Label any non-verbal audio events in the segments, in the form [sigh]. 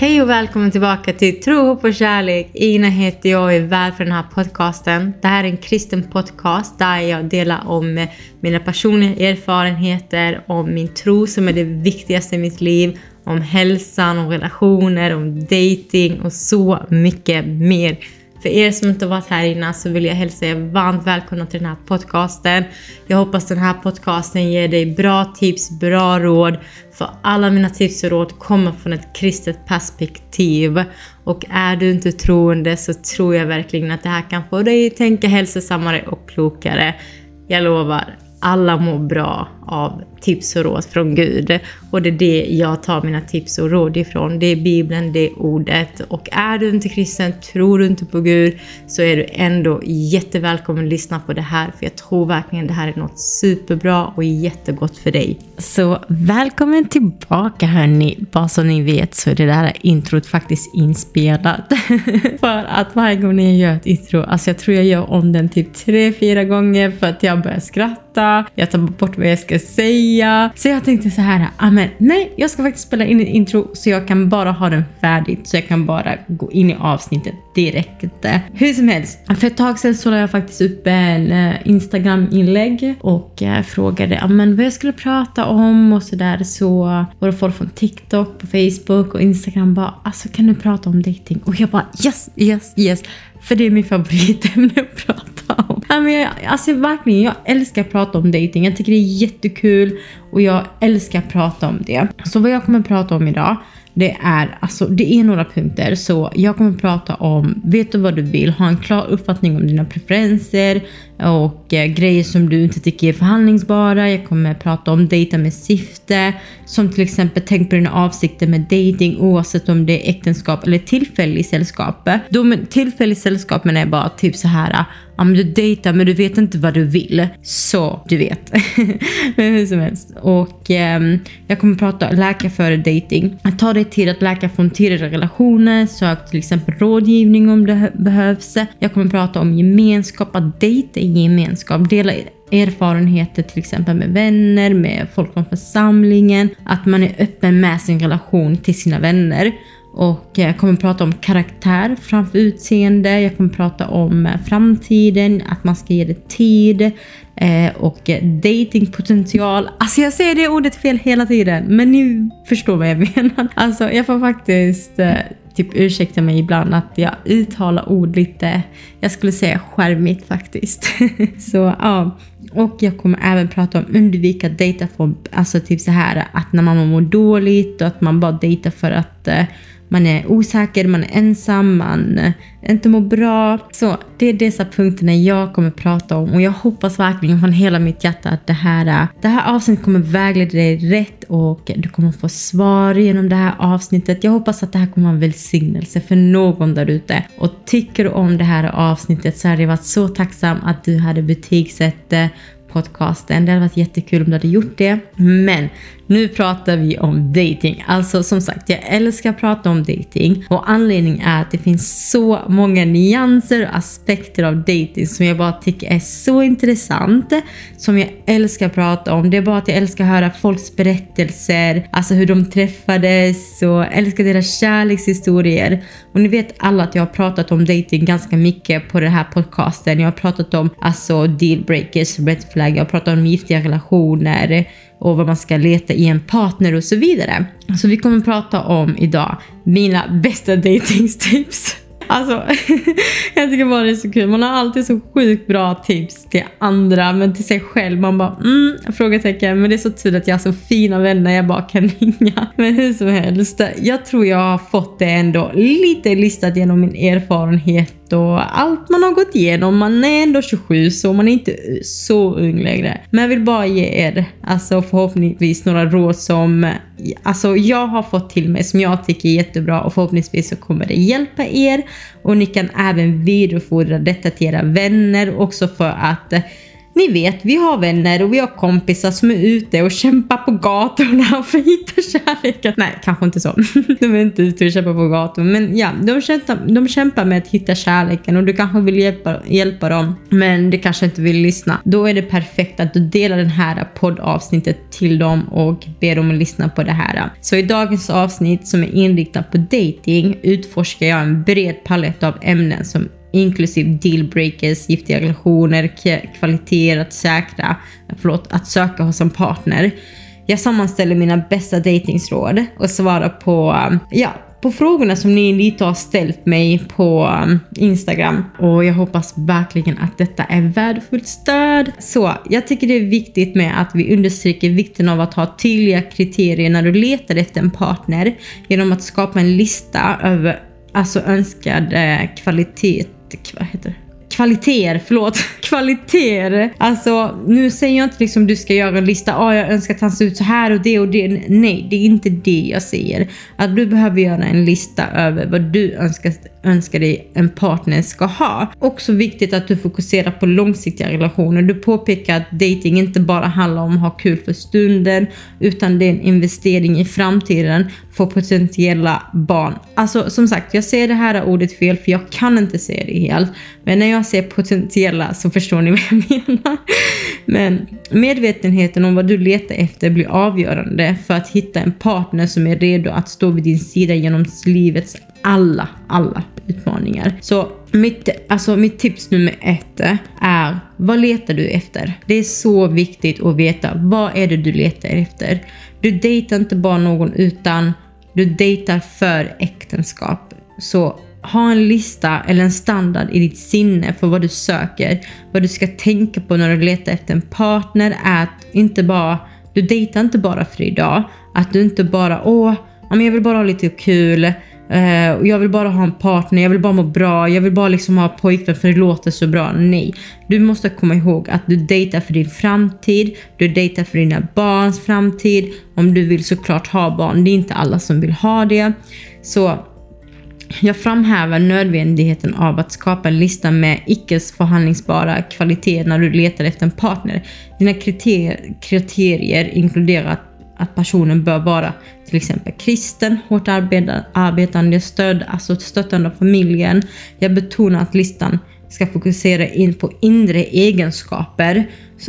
Hej och välkommen tillbaka till Tro, hopp och kärlek. Ina heter jag och är värd för den här podcasten. Det här är en kristen podcast där jag delar om eh, mina personliga erfarenheter, om min tro som är det viktigaste i mitt liv, om hälsan, om relationer, om dating och så mycket mer. För er som inte varit här innan så vill jag hälsa er varmt välkomna till den här podcasten. Jag hoppas den här podcasten ger dig bra tips, bra råd. För alla mina tips och råd kommer från ett kristet perspektiv. Och är du inte troende så tror jag verkligen att det här kan få dig att tänka hälsosammare och klokare. Jag lovar, alla mår bra av tips och råd från Gud. Och det är det jag tar mina tips och råd ifrån. Det är Bibeln, det är ordet. Och är du inte kristen, tror du inte på Gud, så är du ändå jättevälkommen att lyssna på det här. För jag tror verkligen det här är något superbra och jättegott för dig. Så välkommen tillbaka hörni. Bara så ni vet så är det där introt faktiskt inspelat. [laughs] för att varje gång jag gör ett intro, alltså jag tror jag gör om den typ tre, fyra gånger för att jag börjar skratta. Jag tar bort vad jag ska säga. Så jag tänkte så här, ah, amen, nej, jag ska faktiskt spela in ett intro så jag kan bara ha den färdigt så jag kan bara gå in i avsnittet direkt. Hur som helst, för ett tag sedan så la jag faktiskt upp en eh, Instagram-inlägg och eh, frågade ah, amen, vad jag skulle prata om och sådär så var det folk från TikTok, på Facebook och Instagram bara alltså kan du prata om dating? Och jag bara yes, yes, yes. För det är min favoritämne att prata Alltså verkligen, jag älskar att prata om dating. Jag tycker det är jättekul och jag älskar att prata om det. Så vad jag kommer att prata om idag det är, alltså, det är några punkter. Så jag kommer att prata om, vet du vad du vill? Ha en klar uppfattning om dina preferenser och eh, grejer som du inte tycker är förhandlingsbara. Jag kommer prata om dejta med syfte. Som till exempel tänk på dina avsikter med dating oavsett om det är äktenskap eller tillfälligt sällskap. De tillfälligt sällskap menar jag bara typ så här ah, ja men du dejtar men du vet inte vad du vill. Så du vet. [laughs] men hur som helst. Och eh, jag kommer prata läka före dating. Ta dig tid att läka från tidigare relationer. Sök till exempel rådgivning om det behövs. Jag kommer prata om gemenskap, att dejta i gemenskap. Dela erfarenheter till exempel med vänner, med folk från församlingen. Att man är öppen med sin relation till sina vänner. Och jag kommer prata om karaktär framför utseende. Jag kommer prata om eh, framtiden, att man ska ge det tid. Eh, och eh, datingpotential. Alltså jag säger det ordet fel hela tiden, men ni förstår vad jag menar. [laughs] Alltså jag får faktiskt typ ursäkta mig ibland att jag uttalar ord lite, jag skulle säga skärmigt faktiskt. [laughs] Så ja. Och jag kommer även prata om undvika dejta från, alltså typ så här att när man mår dåligt och att man bara dejtar för att eh, man är osäker, man är ensam, man eh, inte mår bra. Så det är dessa punkterna jag kommer prata om och jag hoppas verkligen från hela mitt hjärta att det här, eh, det här avsnittet kommer vägleda dig rätt och du kommer få svar genom det här avsnittet. Jag hoppas att det här kommer vara en välsignelse för någon där ute. Och tycker du om det här avsnittet så hade jag varit så tacksam att du hade betygsatt eh, podcasten. Det hade varit jättekul om du hade gjort det. Men nu pratar vi om dating. Alltså som sagt, jag älskar att prata om dating och anledningen är att det finns så många nyanser och aspekter av dating som jag bara tycker är så intressant. Som jag älskar att prata om. Det är bara att jag älskar att höra folks berättelser, alltså hur de träffades och älskar deras kärlekshistorier. Och ni vet alla att jag har pratat om dating ganska mycket på den här podcasten. Jag har pratat om alltså dealbreakers, red flag, jag har pratat om giftiga relationer och vad man ska leta i en partner och så vidare. Så vi kommer prata om idag mina bästa datingstips. [laughs] Alltså, [laughs] jag tycker bara det är så kul. Man har alltid så sjukt bra tips till andra, men till sig själv. Man bara mm, frågetecken. Men det är så tur att jag har så fina vänner jag bara kan [laughs] ringa. Men hur som helst, jag tror jag har fått det ändå lite listat genom min erfarenhet och allt man har gått igenom. Man är ändå 27 så man är inte så ung längre. Men jag vill bara ge er alltså förhoppningsvis några råd som alltså jag har fått till mig som jag tycker är jättebra och förhoppningsvis så kommer det hjälpa er. Och ni kan även vidarebefordra detta till era vänner också för att ni vet, vi har vänner och vi har kompisar som är ute och kämpar på gatorna [laughs] för att hitta kärleken. Nej, kanske inte så. [laughs] De är inte ute och kämpar på gatorna, men ja, de kämpar, de kämpar med att hitta kärleken och du kanske vill hjälpa, hjälpa dem, men du kanske inte vill lyssna. Då är det perfekt att du delar det här poddavsnittet till dem och ber dem att lyssna på det här. Så i dagens avsnitt som är inriktat på dating utforskar jag en bred palett av ämnen som inklusive dealbreakers, giftiga relationer, kvaliteter att säkra, förlåt, att söka hos en partner. Jag sammanställer mina bästa dejtingsråd och svarar på, um, ja, på frågorna som ni lite har ställt mig på um, Instagram. Och jag hoppas verkligen att detta är värdefullt stöd. Så jag tycker det är viktigt med att vi understryker vikten av att ha tydliga kriterier när du letar efter en partner genom att skapa en lista över alltså önskad eh, kvalitet vad heter det? kvaliteter, förlåt, [laughs] kvaliteter. Alltså nu säger jag inte liksom du ska göra en lista, ah, jag önskar att han ser ut så här och det och det. Nej, det är inte det jag säger. Att du behöver göra en lista över vad du önskar, önskar dig en partner ska ha. Också viktigt att du fokuserar på långsiktiga relationer. Du påpekar att dating inte bara handlar om att ha kul för stunden utan det är en investering i framtiden för potentiella barn. Alltså som sagt, jag säger det här ordet fel för jag kan inte säga det helt. Men när jag säger potentiella så förstår ni vad jag [laughs] menar. Men medvetenheten om vad du letar efter blir avgörande för att hitta en partner som är redo att stå vid din sida genom livets alla, alla utmaningar. Så mitt, alltså mitt tips nummer ett är, vad letar du efter? Det är så viktigt att veta, vad är det du letar efter? Du dejtar inte bara någon utan du dejtar för äktenskap. Så ha en lista eller en standard i ditt sinne för vad du söker. Vad du ska tänka på när du letar efter en partner är att inte bara, du dejtar inte bara för idag. Att du inte bara, åh, jag vill bara ha lite kul. Uh, jag vill bara ha en partner, jag vill bara må bra, jag vill bara liksom ha pojkvän för det låter så bra. Nej, du måste komma ihåg att du dejtar för din framtid, du dejtar för dina barns framtid. Om du vill såklart ha barn, det är inte alla som vill ha det. Så jag framhäver nödvändigheten av att skapa en lista med icke förhandlingsbara kvaliteter när du letar efter en partner. Dina kriterier, kriterier inkluderar att, personen bör vara till exempel kristen, hårt arbetande, stöd, alltså stöttande av familjen. Jag betonar att listan ska fokusera in på inre egenskaper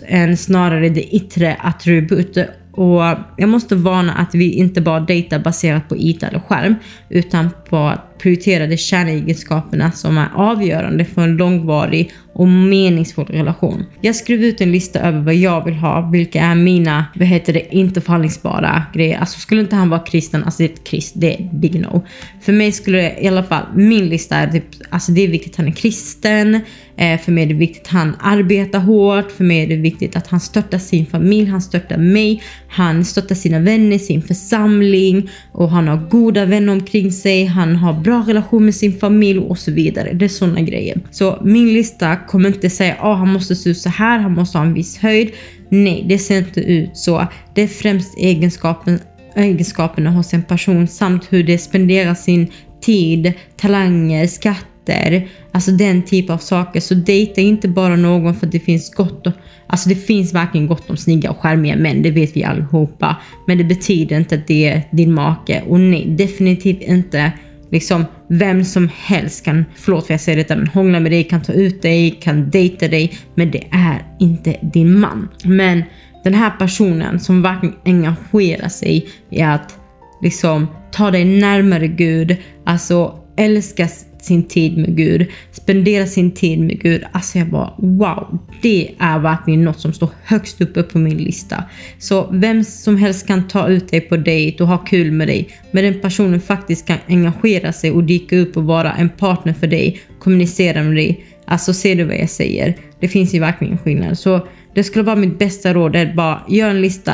än snarare det yttre attributet och jag måste varna att vi inte bara dejtar baserat på yta eller skärm, utan på att prioritera de kärnegenskaperna som är avgörande för en långvarig och meningsfull relation. Jag skrev ut en lista över vad jag vill ha, vilka är mina, vad heter det, inte förhandlingsbara grejer. Alltså skulle inte han vara kristen, alltså det är ett krist, det är big no. För mig skulle det i alla fall, min lista är typ, alltså det är viktigt att han är kristen, eh, för mig är det viktigt att han arbetar hårt, för mig är det viktigt att han stöttar sin familj, han stöttar mig, han stöttar sina vänner, sin församling och han har goda vänner omkring sig, han har bra relation med sin familj och så vidare. Det är sådana grejer. Så min lista kommer inte säga att oh, han måste se ut så här, han måste ha en viss höjd. Nej, det ser inte ut så. Det är främst egenskapen, egenskaperna hos en person samt hur de spenderar sin tid, talanger, skatter, alltså den typ av saker. Så dejta inte bara någon för att det finns gott och, Alltså det finns verkligen gott om snygga och charmiga män, det vet vi allihopa. Men det betyder inte att det är din make. Och nej, definitivt inte liksom vem som helst kan, förlåt för jag säger detta, men hångla med dig, kan ta ut dig, kan dejta dig, men det är inte din man. Men den här personen som verkligen engagerar sig i att liksom ta dig närmare Gud, alltså älskas, sin tid med Gud, spendera sin tid med Gud. Alltså jag bara wow, det är verkligen något som står högst uppe på min lista. Så vem som helst kan ta ut dig på dejt och ha kul med dig. Men den personen faktiskt kan engagera sig och dyka upp och vara en partner för dig, kommunicera med dig. Alltså ser du vad jag säger? Det finns ju verkligen skillnad. Så det skulle vara mitt bästa råd, är bara gör en lista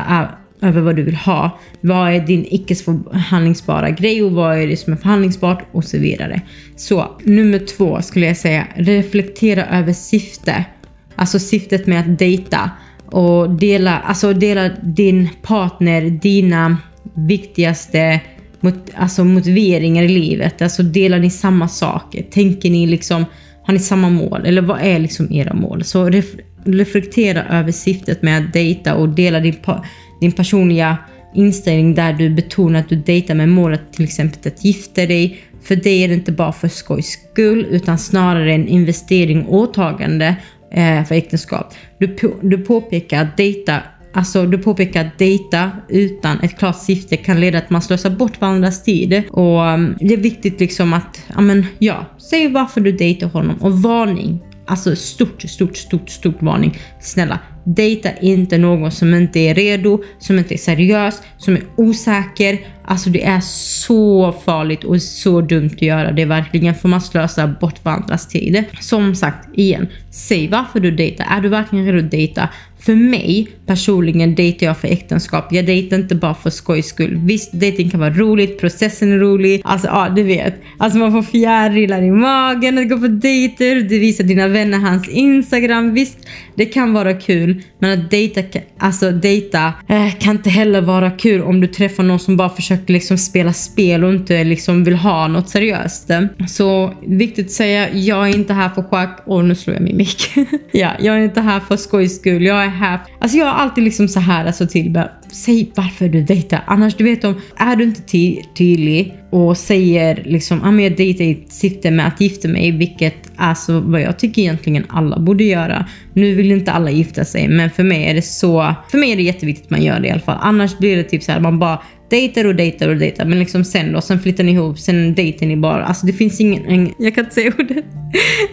över vad du vill ha. Vad är din icke förhandlingsbara grej och vad är det som är förhandlingsbart och så vidare. Så nummer två skulle jag säga, reflektera över syfte. Alltså syftet med att dejta och dela, alltså dela din partner, dina viktigaste mot, alltså motiveringar i livet. Alltså delar ni samma saker? Tänker ni liksom, har ni samma mål? Eller vad är liksom era mål? Så reflektera över syftet med att dejta och dela din, partner din personliga inställning där du betonar att du dejtar med målet till exempel att gifta dig. För dig är det inte bara för skojs skull utan snarare en investering och åtagande eh, för äktenskap. Du, du påpekar att dejta Alltså du påpekar att dejta utan ett klart syfte kan leda till att man slösar bort varandras tid. Och um, det är viktigt liksom att, ja men ja, säg varför du dejtar honom och varning. Alltså stort, stort, stort, stort varning. Snälla, dejta inte någon som inte är redo, som inte är seriös, som är osäker. Alltså det är så farligt och så dumt att göra det verkligen för man slösar bort varandras tid. Som sagt, igen, säg varför du dejtar. Är du verkligen redo att dejta? För mig personligen dejtar jag för äktenskap. Jag dejtar inte bara för skojs skull. Visst, dejting kan vara roligt, processen är rolig. Alltså ja, du vet. Alltså man får fjärilar i magen att gå på dejter. Du visar dina vänner hans Instagram. Visst, det kan vara kul. Men att dejta, alltså dejta eh, kan inte heller vara kul om du träffar någon som bara försöker liksom spela spel och inte liksom vill ha något seriöst. Så viktigt att säga, jag är inte här för schack. Och nu slår jag min mick. [laughs] ja, jag är inte här för skojs skull. Jag är här. Alltså jag har alltid liksom så här alltså till säg varför du dejtar. Annars du vet om, är du inte tydlig och säger liksom, ja ah, men jag dejtar i syfte med att gifta mig, vilket alltså vad jag tycker egentligen alla borde göra. Nu vill inte alla gifta sig, men för mig är det så, för mig är det jätteviktigt att man gör det i alla fall. Annars blir det typ så här, man bara dejtar och dejtar och dejtar. Men liksom sen då, sen flyttar ni ihop, sen dejtar ni bara. Alltså det finns ingen, en, jag kan inte säga [laughs] ordet,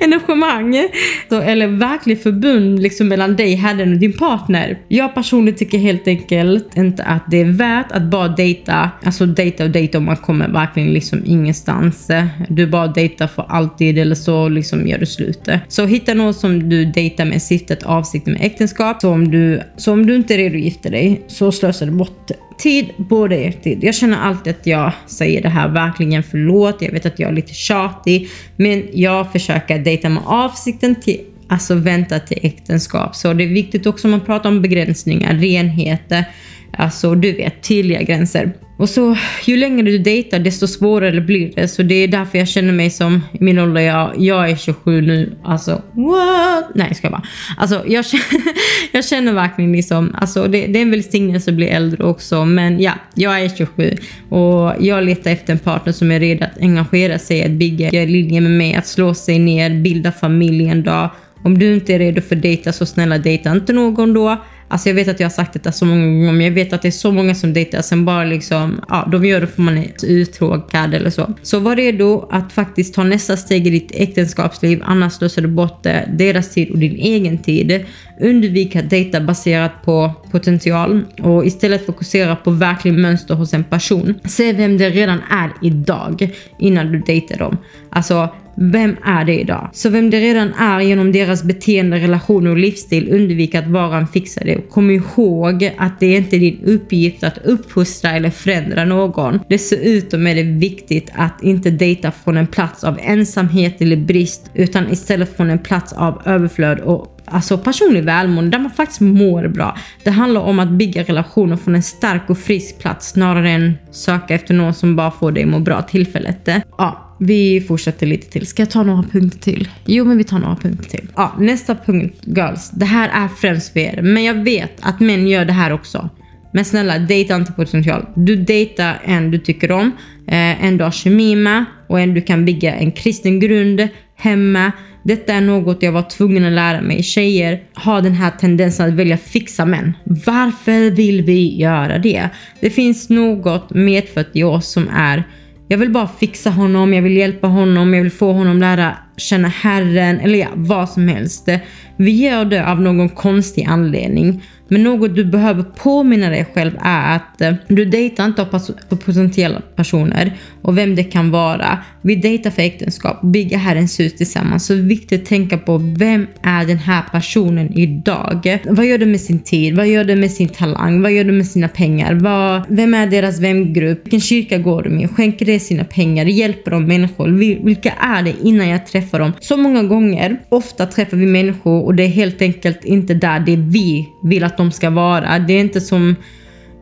engagemang. Så, eller verklig förbund liksom mellan dig, herren och din partner. Jag personligen tycker helt enkelt inte att det är värt att bara dejta, alltså dejta och dejta och man kommer verkligen liksom ingenstans. Du bara dejtar för alltid eller så liksom gör du slut. Så hitta någon som du dejtar med syftet, avsikten med äktenskap. Så om du, så om du inte är redo att gifta dig så slösar du bort tid, både er tid. Jag känner alltid att jag säger det här verkligen förlåt. Jag vet att jag är lite tjatig, men jag försöker dejta med avsikten till Alltså vänta till äktenskap. Så det är viktigt också om man pratar om begränsningar, renheter, alltså du vet tydliga gränser. Och så ju längre du dejtar desto svårare blir det. Så det är därför jag känner mig som min ålder. Jag, jag är 27 nu. Alltså what? Nej jag bara. Alltså jag känner, [laughs] jag känner verkligen liksom. Alltså det, det är en välsignelse att bli äldre också. Men ja, jag är 27 och jag letar efter en partner som är redo att engagera sig, att bygga linje med mig, att slå sig ner, bilda familj en dag. Om du inte är redo för dejta så snälla dejta inte någon då. Alltså jag vet att jag har sagt detta så många gånger, men jag vet att det är så många som dejtar, sen bara liksom, ja, de gör det för man är uttråkad eller så. Så var redo att faktiskt ta nästa steg i ditt äktenskapsliv, annars slösar du bort deras tid och din egen tid. Undvik att dejta baserat på potential och istället fokusera på verklig mönster hos en person. Se vem det redan är idag innan du dejtar dem. Alltså vem är det idag? Så vem det redan är genom deras beteende, relationer och livsstil, undvik att vara en fixare. Och kom ihåg att det är inte din uppgift att uppfostra eller förändra någon. Dessutom är det viktigt att inte dejta från en plats av ensamhet eller brist, utan istället från en plats av överflöd och alltså personlig välmående där man faktiskt mår bra. Det handlar om att bygga relationer från en stark och frisk plats snarare än söka efter någon som bara får dig att må bra tillfället. Ja, vi fortsätter lite till. Ska jag ta några punkter till? Jo, men vi tar några punkter till. Ja, nästa punkt, girls. Det här är främst för er, men jag vet att män gör det här också. Men snälla, dejta inte potential. Du dejtar en du tycker om, eh, en du har kemi med och en du kan bygga en kristen grund hemma. Detta är något jag var tvungen att lära mig. Tjejer har den här tendensen att vilja fixa män. Varför vill vi göra det? Det finns något medfött i oss som är jag vill bara fixa honom, jag vill hjälpa honom, jag vill få honom lära känna Herren eller ja, vad som helst. Vi gör det av någon konstig anledning. Men något du behöver påminna dig själv är att eh, du dejtar inte av potentiella personer och vem det kan vara. Vi dejtar för äktenskap och bygger Herrens hus tillsammans. Så viktigt att tänka på vem är den här personen idag? Vad gör du med sin tid? Vad gör du med sin talang? Vad gör du med sina pengar? Vad, vem är deras vängrupp? Vilken kyrka går du med? Skänker de sina pengar? Hjälper de människor? Vilka är det innan jag träffar dem? Så många gånger, ofta träffar vi människor och det är helt enkelt inte där det vi vill att de ska vara. Det är inte som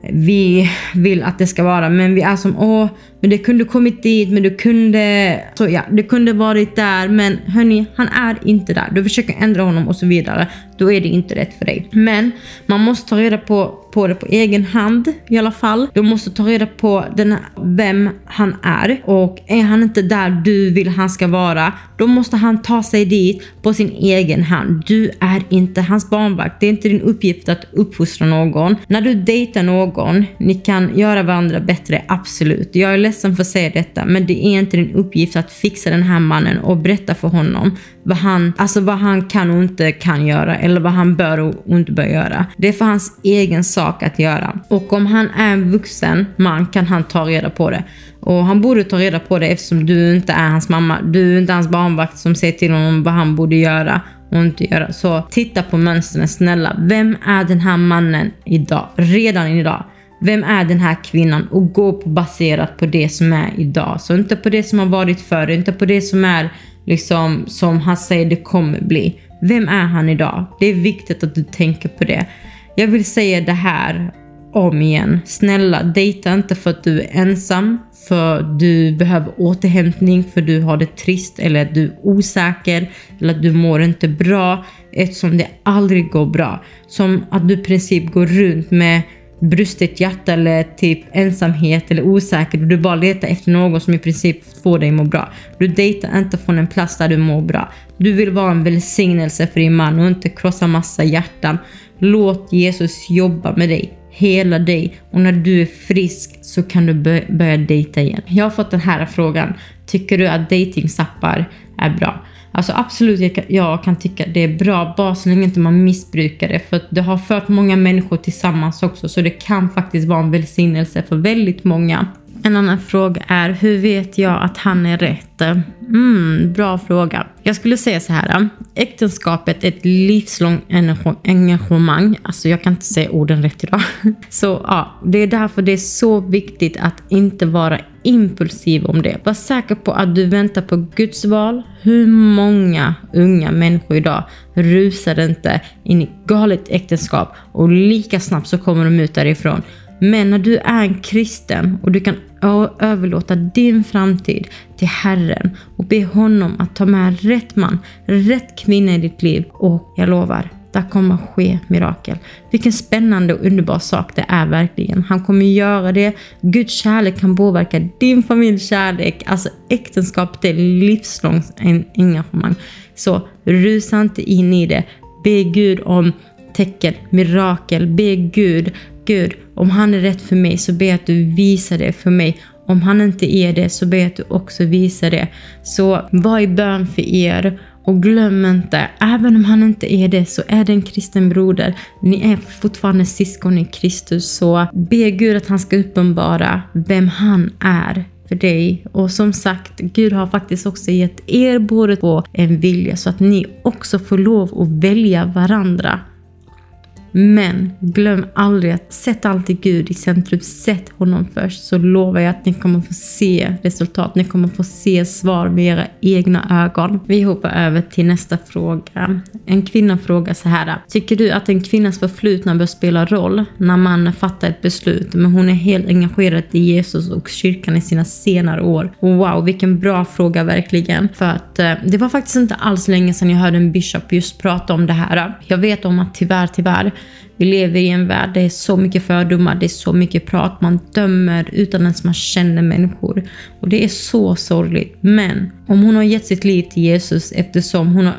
vi vill att det ska vara. Men vi är som åh, men det kunde kommit dit, men du kunde... Så ja, det kunde varit där. Men hörni, han är inte där. Du försöker ändra honom och så vidare då är det inte rätt för dig. Men man måste ta reda på, på det på egen hand i alla fall. Du måste ta reda på den, vem han är och är han inte där du vill han ska vara, då måste han ta sig dit på sin egen hand. Du är inte hans barnvakt. Det är inte din uppgift att uppfostra någon. När du dejtar någon, ni kan göra varandra bättre, absolut. Jag är ledsen för att säga detta, men det är inte din uppgift att fixa den här mannen och berätta för honom vad han, alltså vad han kan och inte kan göra eller vad han bör och inte bör göra. Det är för hans egen sak att göra. Och om han är en vuxen man kan han ta reda på det. Och han borde ta reda på det eftersom du inte är hans mamma. Du är inte hans barnvakt som säger till honom vad han borde göra och inte göra. Så titta på mönstren snälla. Vem är den här mannen idag? Redan idag. Vem är den här kvinnan? Och gå på baserat på det som är idag. Så inte på det som har varit förr, inte på det som är liksom som han säger det kommer bli. Vem är han idag? Det är viktigt att du tänker på det. Jag vill säga det här om igen. Snälla, dejta inte för att du är ensam, för du behöver återhämtning, för du har det trist eller att du är osäker eller att du mår inte bra eftersom det aldrig går bra. Som att du i princip går runt med brustet hjärta eller typ ensamhet eller osäker och du bara letar efter någon som i princip får dig att må bra. Du dejtar inte från en plats där du mår bra. Du vill vara en välsignelse för din man och inte krossa massa hjärtan. Låt Jesus jobba med dig, hela dig och när du är frisk så kan du börja dejta igen. Jag har fått den här frågan. Tycker du att datingsappar är bra? Alltså absolut, jag kan, jag kan tycka det är bra bara så länge inte man missbrukar det. För det har fört många människor tillsammans också så det kan faktiskt vara en välsignelse för väldigt många. En annan fråga är, hur vet jag att han är rätt? Mm, bra fråga. Jag skulle säga så här. Äktenskapet är ett livslångt engagemang. Alltså jag kan inte säga orden rätt idag. [laughs] Så ja, det är därför det är så viktigt att inte vara impulsiv om det. Var säker på att du väntar på Guds val. Hur många unga människor idag rusar inte in i galet äktenskap och lika snabbt så kommer de ut därifrån. Men när du är en kristen och du kan och överlåta din framtid till Herren och be honom att ta med rätt man, rätt kvinna i ditt liv och jag lovar, där kommer ske mirakel. Vilken spännande och underbar sak det är verkligen. Han kommer göra det. Guds kärlek kan påverka din familjs kärlek. Alltså äktenskapet är livslångt engagemang. Så rusa inte in i det. Be Gud om tecken, mirakel. Be Gud Gud, om han är rätt för mig så ber jag att du visar det för mig. Om han inte är det så ber jag att du också visar det. Så var i bön för er och glöm inte, även om han inte är det så är det en kristen broder. Ni är fortfarande syskon i Kristus så be Gud att han ska uppenbara vem han är för dig. Och som sagt, Gud har faktiskt också gett er båda två en vilja så att ni också får lov att välja varandra. Men glöm aldrig att sätt alltid Gud i centrum. Sätt honom först så lovar jag att ni kommer få se resultat. Ni kommer få se svar med era egna ögon. Vi hoppar över till nästa fråga. En kvinna frågar så här. Tycker du att en kvinnas förflutna bör spela roll när man fattar ett beslut men hon är helt engagerad i Jesus och kyrkan i sina senare år? Wow, vilken bra fråga verkligen. För att eh, det var faktiskt inte alls länge sedan jag hörde en bishop just prata om det här. Jag vet om att tyvärr, tyvärr vi lever i en värld där det är så mycket fördomar, det är så mycket prat, man dömer utan ens man känner människor. Och det är så sorgligt. Men om hon har gett sitt liv till Jesus eftersom hon har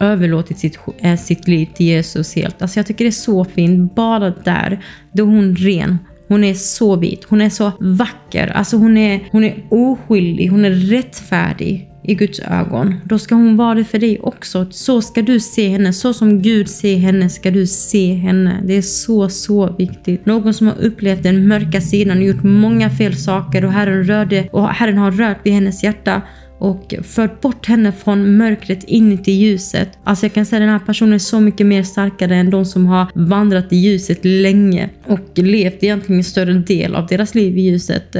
överlåtit sitt, äh, sitt liv till Jesus helt. Alltså jag tycker det är så fint. Bara där, då är hon ren. Hon är så vit, hon är så vacker, alltså hon är, hon är oskyldig, hon är rättfärdig i Guds ögon. Då ska hon vara det för dig också. Så ska du se henne. Så som Gud ser henne ska du se henne. Det är så, så viktigt. Någon som har upplevt den mörka sidan och gjort många fel saker och Herren, rörde, och Herren har rört vid hennes hjärta och fört bort henne från mörkret in till ljuset. Alltså jag kan säga att den här personen är så mycket mer starkare än de som har vandrat i ljuset länge och levt egentligen en större del av deras liv i ljuset.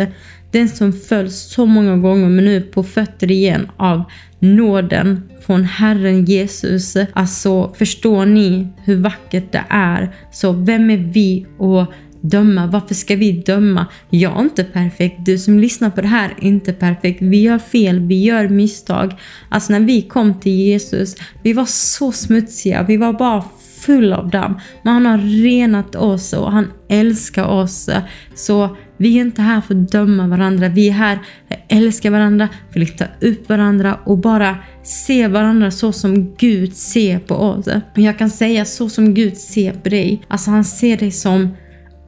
Den som föll så många gånger men nu är på fötter igen av nåden från Herren Jesus. Alltså förstår ni hur vackert det är? Så vem är vi att döma. Varför ska vi döma? Jag är inte perfekt. Du som lyssnar på det här är inte perfekt. Vi gör fel, vi gör misstag. Alltså när vi kom till Jesus, vi var så smutsiga. Vi var bara full av damm. Men han har renat oss och han älskar oss. Så vi är inte här för att döma varandra. Vi är här för att älska varandra, för att lyfta upp varandra och bara se varandra så som Gud ser på oss. Jag kan säga så som Gud ser på dig. Alltså han ser dig som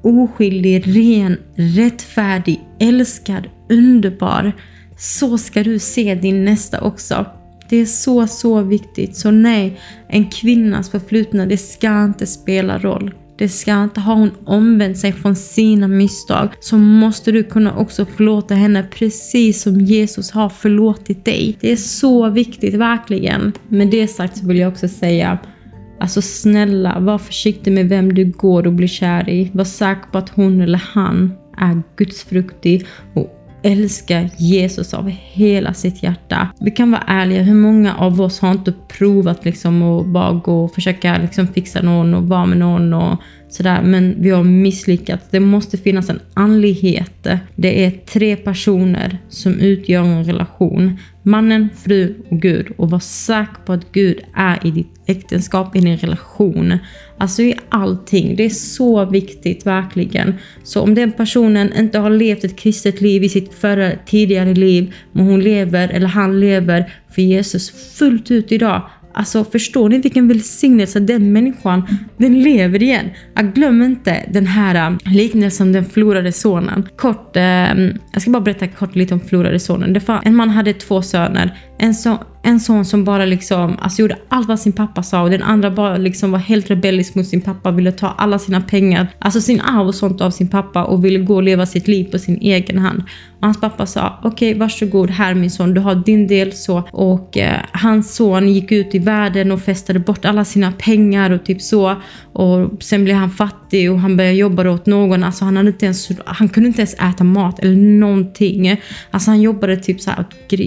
oskyldig, ren, rättfärdig, älskad, underbar. Så ska du se din nästa också. Det är så, så viktigt. Så nej, en kvinnas förflutna, det ska inte spela roll. Det ska inte ha hon omvänt sig från sina misstag så måste du kunna också förlåta henne precis som Jesus har förlåtit dig. Det är så viktigt, verkligen. Med det sagt så vill jag också säga Alltså snälla, var försiktig med vem du går och blir kär i. Var säker på att hon eller han är gudsfruktig och älskar Jesus av hela sitt hjärta. Vi kan vara ärliga, hur många av oss har inte provat liksom att bara gå och försöka liksom fixa någon och vara med någon och sådär, men vi har misslyckats. Det måste finnas en andlighet. Det är tre personer som utgör en relation. Mannen, fru och Gud. Och var säker på att Gud är i ditt äktenskap, i din relation. Alltså i allting. Det är så viktigt, verkligen. Så om den personen inte har levt ett kristet liv i sitt förra, tidigare liv, men hon lever, eller han lever för Jesus fullt ut idag, Alltså förstår ni vilken välsignelse den människan, den lever igen. Jag glöm inte den här um, liknelsen om den förlorade sonen. Kort, eh, jag ska bara berätta kort lite om förlorade sonen. Det var, en man hade två söner. En, so en son som bara liksom, alltså gjorde allt vad sin pappa sa och den andra bara liksom var helt rebellisk mot sin pappa, ville ta alla sina pengar, alltså sin arv och sånt av sin pappa och ville gå och leva sitt liv på sin egen hand. Och hans pappa sa okej okay, varsågod här min son, du har din del så. Och eh, hans son gick ut i världen och festade bort alla sina pengar och typ så. Och sen blev han fattig och han började jobba åt någon. Alltså han, hade inte ens, han kunde inte ens äta mat eller någonting. Alltså han jobbade typ så här,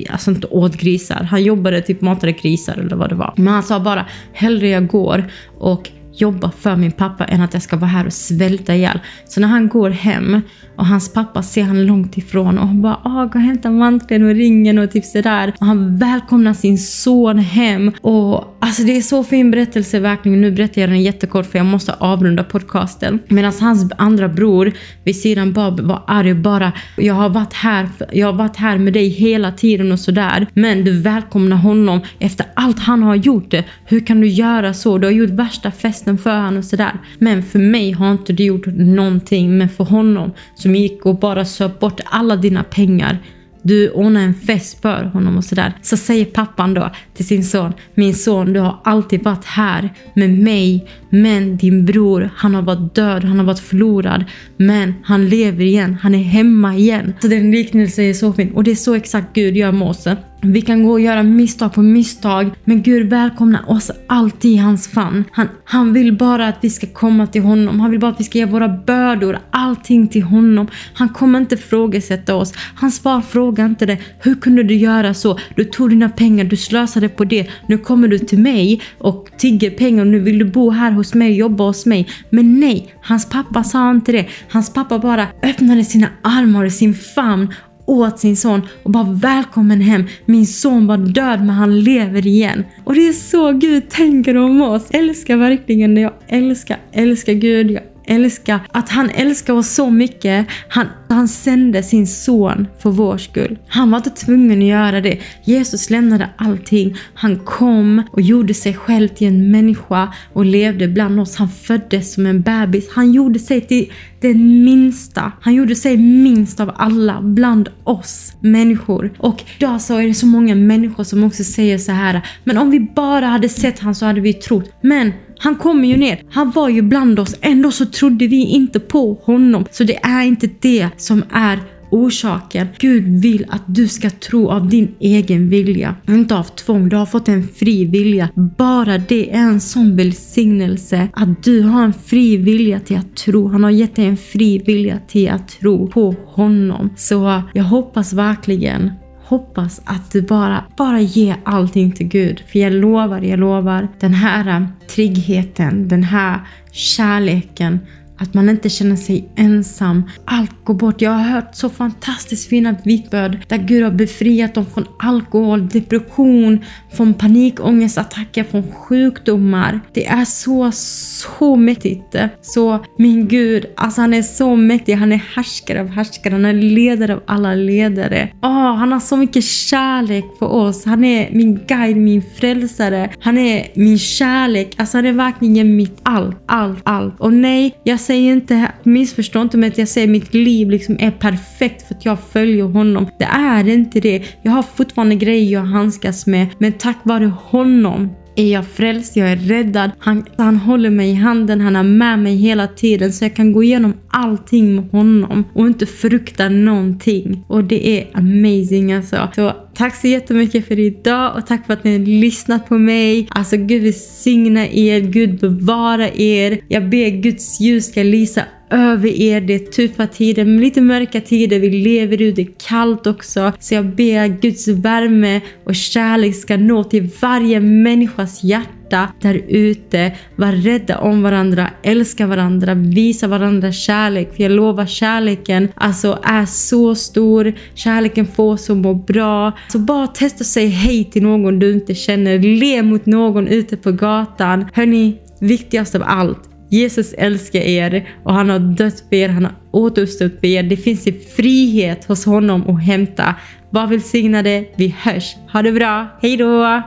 alltså inte åt grisar. Han jobbade typ matade grisar eller vad det var. Men han sa bara hellre jag går och jobba för min pappa än att jag ska vara här och svälta ihjäl. Så när han går hem och hans pappa ser han långt ifrån och han bara ah, gå och hämta manteln och ringen och typ sådär. Och han välkomnar sin son hem och alltså det är så fin berättelse verkligen. Nu berättar jag den jättekort för jag måste avrunda podcasten. Medan hans andra bror vid sidan Bob var arg och bara jag har varit här, jag har varit här med dig hela tiden och sådär. Men du välkomnar honom efter allt han har gjort. Hur kan du göra så? Du har gjort värsta festen för honom och sådär. Men för mig har inte du gjort någonting. Men för honom som gick och bara söp bort alla dina pengar. Du ordnade en fest för honom och sådär. Så säger pappan då till sin son, min son du har alltid varit här med mig men din bror han har varit död, han har varit förlorad men han lever igen, han är hemma igen. Så den liknelsen är så fin och det är så exakt Gud gör med oss. Vi kan gå och göra misstag på misstag, men Gud välkomnar oss alltid i hans famn. Han, han vill bara att vi ska komma till honom. Han vill bara att vi ska ge våra bördor, allting till honom. Han kommer inte ifrågasätta oss. Hans svar frågar inte det. Hur kunde du göra så? Du tog dina pengar, du slösade på det. Nu kommer du till mig och tigger pengar. Nu vill du bo här hos mig och jobba hos mig. Men nej, hans pappa sa inte det. Hans pappa bara öppnade sina armar och sin famn åt sin son och bara välkommen hem. Min son var död men han lever igen. Och det är så Gud tänker om oss. Jag älskar verkligen det. Jag älskar, älskar Gud. Jag älska, att han älskar oss så mycket. Han, han sände sin son för vår skull. Han var inte tvungen att göra det. Jesus lämnade allting. Han kom och gjorde sig själv till en människa och levde bland oss. Han föddes som en bebis. Han gjorde sig till den minsta. Han gjorde sig minst av alla bland oss människor. Och idag så är det så många människor som också säger så här. Men om vi bara hade sett han så hade vi trott. Men han kommer ju ner. Han var ju bland oss. Ändå så trodde vi inte på honom. Så det är inte det som är orsaken. Gud vill att du ska tro av din egen vilja, inte av tvång. Du har fått en fri vilja. Bara det är en sån välsignelse att du har en fri vilja till att tro. Han har gett dig en fri vilja till att tro på honom. Så jag hoppas verkligen hoppas att du bara, bara ger allting till Gud. För jag lovar, jag lovar, den här tryggheten, den här kärleken att man inte känner sig ensam. Allt går bort. Jag har hört så fantastiskt fina vittbörd där Gud har befriat dem från alkohol, depression, från panikångestattacker, från sjukdomar. Det är så, så mäktigt. Så min Gud, alltså han är så mäktig. Han är härskare av härskare. Han är ledare av alla ledare. Oh, han har så mycket kärlek för oss. Han är min guide, min frälsare. Han är min kärlek. Alltså han är verkligen mitt allt, allt, allt. Och nej, jag säger inte, missförstå inte mig att jag säger att mitt liv liksom är perfekt för att jag följer honom. Det är inte det. Jag har fortfarande grejer jag handskas med, men tack vare honom är jag frälst, jag är räddad. Han, han håller mig i handen, han är med mig hela tiden så jag kan gå igenom allting med honom och inte frukta någonting. Och det är amazing alltså. Så tack så jättemycket för idag och tack för att ni har lyssnat på mig. Alltså Gud välsigna er, Gud bevara er. Jag ber Guds ljus ska lysa över er. Det är tuffa tider, lite mörka tider vi lever i. Det är kallt också. Så jag ber Guds värme och kärlek ska nå till varje människas hjärta där ute. Var rädda om varandra, älska varandra, visa varandra kärlek. För jag lovar kärleken alltså är så stor. Kärleken får så må bra. Så bara testa att säga hej till någon du inte känner. Le mot någon ute på gatan. Hörni, viktigast av allt Jesus älskar er och han har dött för er, han har återuppstått för er. Det finns en frihet hos honom att hämta. Var välsignade, vi hörs. Ha det bra, hejdå!